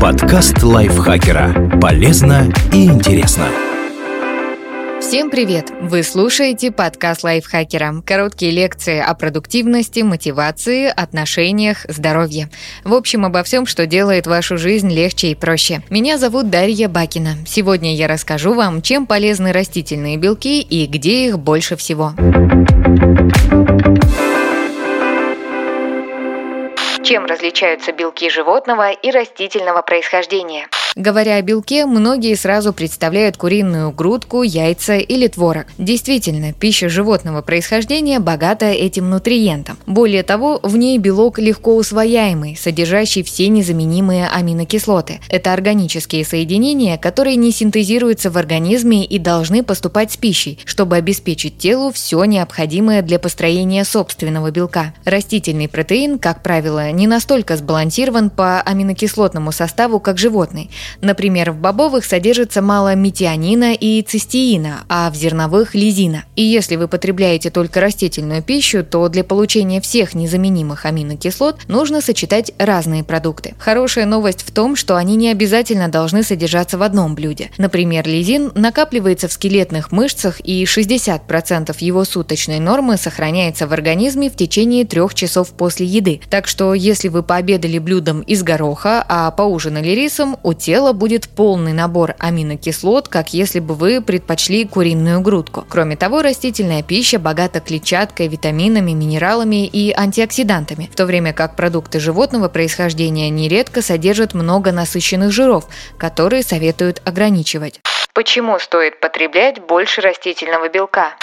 Подкаст лайфхакера. Полезно и интересно. Всем привет! Вы слушаете подкаст лайфхакера. Короткие лекции о продуктивности, мотивации, отношениях, здоровье. В общем, обо всем, что делает вашу жизнь легче и проще. Меня зовут Дарья Бакина. Сегодня я расскажу вам, чем полезны растительные белки и где их больше всего. Чем различаются белки животного и растительного происхождения? Говоря о белке, многие сразу представляют куриную грудку, яйца или творог. Действительно, пища животного происхождения богата этим нутриентом. Более того, в ней белок легко усвояемый, содержащий все незаменимые аминокислоты. Это органические соединения, которые не синтезируются в организме и должны поступать с пищей, чтобы обеспечить телу все необходимое для построения собственного белка. Растительный протеин, как правило, не настолько сбалансирован по аминокислотному составу, как животный. Например, в бобовых содержится мало метионина и цистеина, а в зерновых – лизина. И если вы потребляете только растительную пищу, то для получения всех незаменимых аминокислот нужно сочетать разные продукты. Хорошая новость в том, что они не обязательно должны содержаться в одном блюде. Например, лизин накапливается в скелетных мышцах и 60% его суточной нормы сохраняется в организме в течение трех часов после еды. Так что если вы пообедали блюдом из гороха, а поужинали рисом, у тела тела будет полный набор аминокислот, как если бы вы предпочли куриную грудку. Кроме того, растительная пища богата клетчаткой, витаминами, минералами и антиоксидантами, в то время как продукты животного происхождения нередко содержат много насыщенных жиров, которые советуют ограничивать. Почему стоит потреблять больше растительного белка?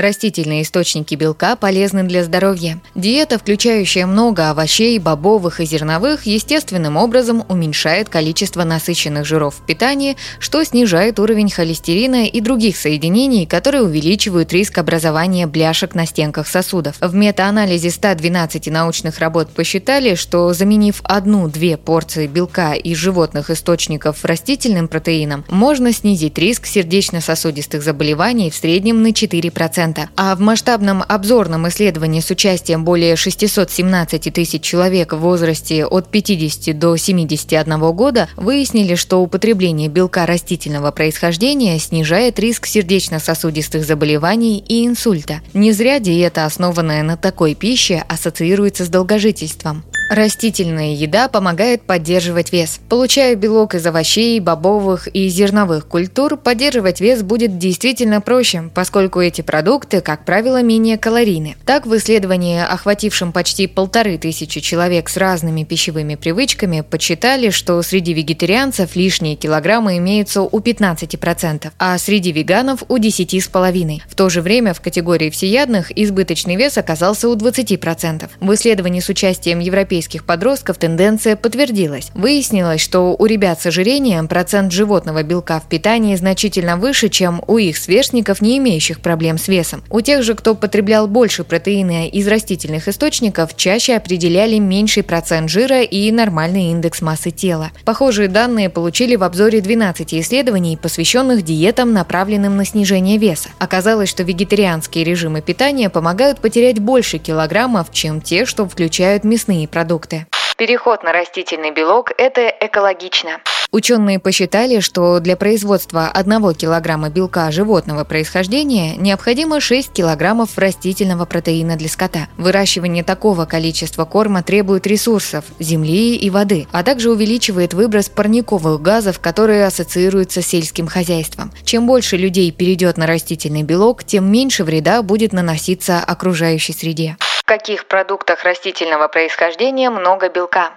Растительные источники белка полезны для здоровья. Диета, включающая много овощей, бобовых и зерновых, естественным образом уменьшает количество насыщенных жиров в питании, что снижает уровень холестерина и других соединений, которые увеличивают риск образования бляшек на стенках сосудов. В метаанализе 112 научных работ посчитали, что заменив одну-две порции белка из животных источников растительным протеином, можно снизить риск сердечно-сосудистых заболеваний в среднем на 4% а в масштабном обзорном исследовании с участием более 617 тысяч человек в возрасте от 50 до 71 года выяснили, что употребление белка растительного происхождения снижает риск сердечно-сосудистых заболеваний и инсульта. Не зря диета, основанная на такой пище, ассоциируется с долгожительством. Растительная еда помогает поддерживать вес. Получая белок из овощей, бобовых и зерновых культур, поддерживать вес будет действительно проще, поскольку эти продукты, как правило, менее калорийны. Так, в исследовании, охватившем почти полторы тысячи человек с разными пищевыми привычками, подсчитали, что среди вегетарианцев лишние килограммы имеются у 15%, а среди веганов у 10,5%. В то же время в категории всеядных избыточный вес оказался у 20%. В исследовании с участием европейских подростков тенденция подтвердилась. Выяснилось, что у ребят с ожирением процент животного белка в питании значительно выше, чем у их сверстников, не имеющих проблем с весом. У тех же, кто потреблял больше протеина из растительных источников, чаще определяли меньший процент жира и нормальный индекс массы тела. Похожие данные получили в обзоре 12 исследований, посвященных диетам, направленным на снижение веса. Оказалось, что вегетарианские режимы питания помогают потерять больше килограммов, чем те, что включают мясные продукты. Переход на растительный белок – это экологично. Ученые посчитали, что для производства 1 килограмма белка животного происхождения необходимо 6 килограммов растительного протеина для скота. Выращивание такого количества корма требует ресурсов – земли и воды, а также увеличивает выброс парниковых газов, которые ассоциируются с сельским хозяйством. Чем больше людей перейдет на растительный белок, тем меньше вреда будет наноситься окружающей среде. Каких продуктах растительного происхождения много белка?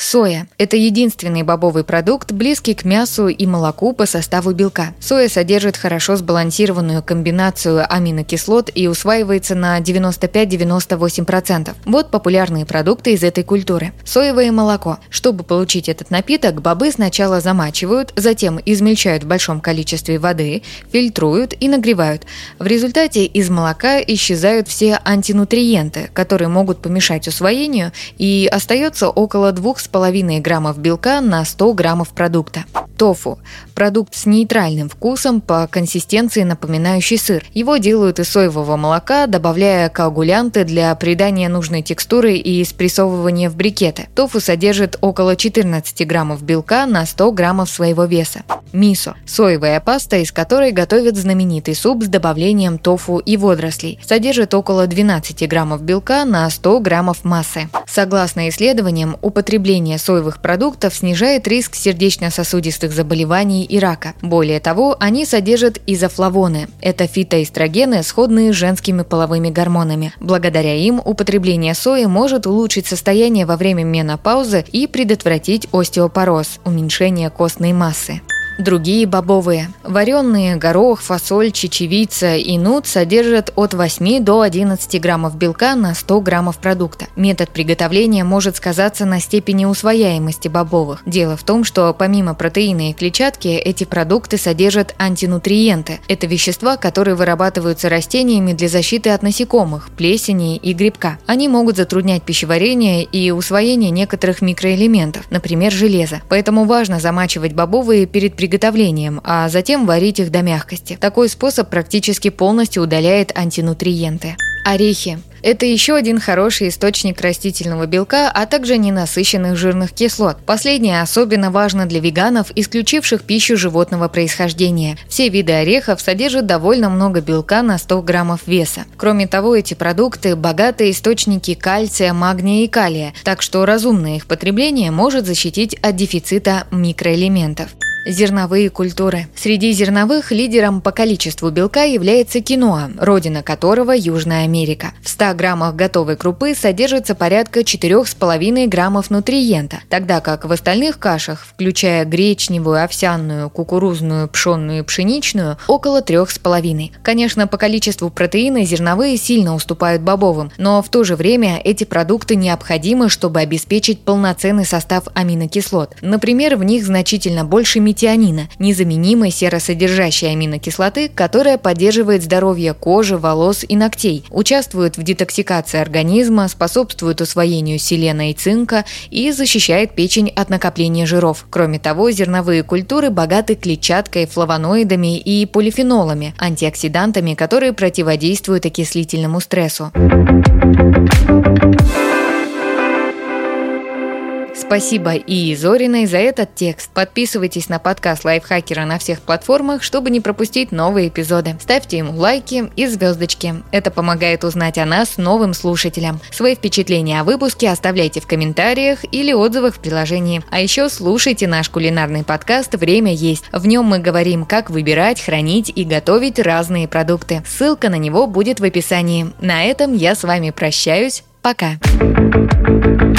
Соя – это единственный бобовый продукт, близкий к мясу и молоку по составу белка. Соя содержит хорошо сбалансированную комбинацию аминокислот и усваивается на 95-98%. Вот популярные продукты из этой культуры. Соевое молоко. Чтобы получить этот напиток, бобы сначала замачивают, затем измельчают в большом количестве воды, фильтруют и нагревают. В результате из молока исчезают все антинутриенты, которые могут помешать усвоению, и остается около 2,5 2,5 граммов белка на 100 граммов продукта. Тофу – продукт с нейтральным вкусом по консистенции напоминающий сыр. Его делают из соевого молока, добавляя коагулянты для придания нужной текстуры и спрессовывания в брикеты. Тофу содержит около 14 граммов белка на 100 граммов своего веса. Мисо – соевая паста, из которой готовят знаменитый суп с добавлением тофу и водорослей. Содержит около 12 граммов белка на 100 граммов массы. Согласно исследованиям, употребление соевых продуктов снижает риск сердечно-сосудистых заболеваний и рака. Более того, они содержат изофлавоны. Это фитоэстрогены, сходные с женскими половыми гормонами. Благодаря им употребление сои может улучшить состояние во время менопаузы и предотвратить остеопороз, уменьшение костной массы. Другие бобовые. Вареные горох, фасоль, чечевица и нут содержат от 8 до 11 граммов белка на 100 граммов продукта. Метод приготовления может сказаться на степени усвояемости бобовых. Дело в том, что помимо протеина и клетчатки, эти продукты содержат антинутриенты. Это вещества, которые вырабатываются растениями для защиты от насекомых, плесени и грибка. Они могут затруднять пищеварение и усвоение некоторых микроэлементов, например, железа. Поэтому важно замачивать бобовые перед приготовлением приготовлением, а затем варить их до мягкости. Такой способ практически полностью удаляет антинутриенты. Орехи. Это еще один хороший источник растительного белка, а также ненасыщенных жирных кислот. Последнее особенно важно для веганов, исключивших пищу животного происхождения. Все виды орехов содержат довольно много белка на 100 граммов веса. Кроме того, эти продукты – богатые источники кальция, магния и калия, так что разумное их потребление может защитить от дефицита микроэлементов. Зерновые культуры. Среди зерновых лидером по количеству белка является киноа, родина которого Южная Америка. В 100 граммах готовой крупы содержится порядка 4,5 граммов нутриента, тогда как в остальных кашах, включая гречневую, овсяную, кукурузную, пшенную и пшеничную, около 3,5. Конечно, по количеству протеина зерновые сильно уступают бобовым, но в то же время эти продукты необходимы, чтобы обеспечить полноценный состав аминокислот. Например, в них значительно больше метионина, незаменимой серосодержащей аминокислоты, которая поддерживает здоровье кожи, волос и ногтей, участвует в детоксикации организма, способствует усвоению селена и цинка и защищает печень от накопления жиров. Кроме того, зерновые культуры богаты клетчаткой, флавоноидами и полифенолами, антиоксидантами, которые противодействуют окислительному стрессу. Спасибо и Зориной за этот текст. Подписывайтесь на подкаст Лайфхакера на всех платформах, чтобы не пропустить новые эпизоды. Ставьте ему лайки и звездочки. Это помогает узнать о нас новым слушателям. Свои впечатления о выпуске оставляйте в комментариях или отзывах в приложении. А еще слушайте наш кулинарный подкаст «Время есть». В нем мы говорим, как выбирать, хранить и готовить разные продукты. Ссылка на него будет в описании. На этом я с вами прощаюсь. Пока.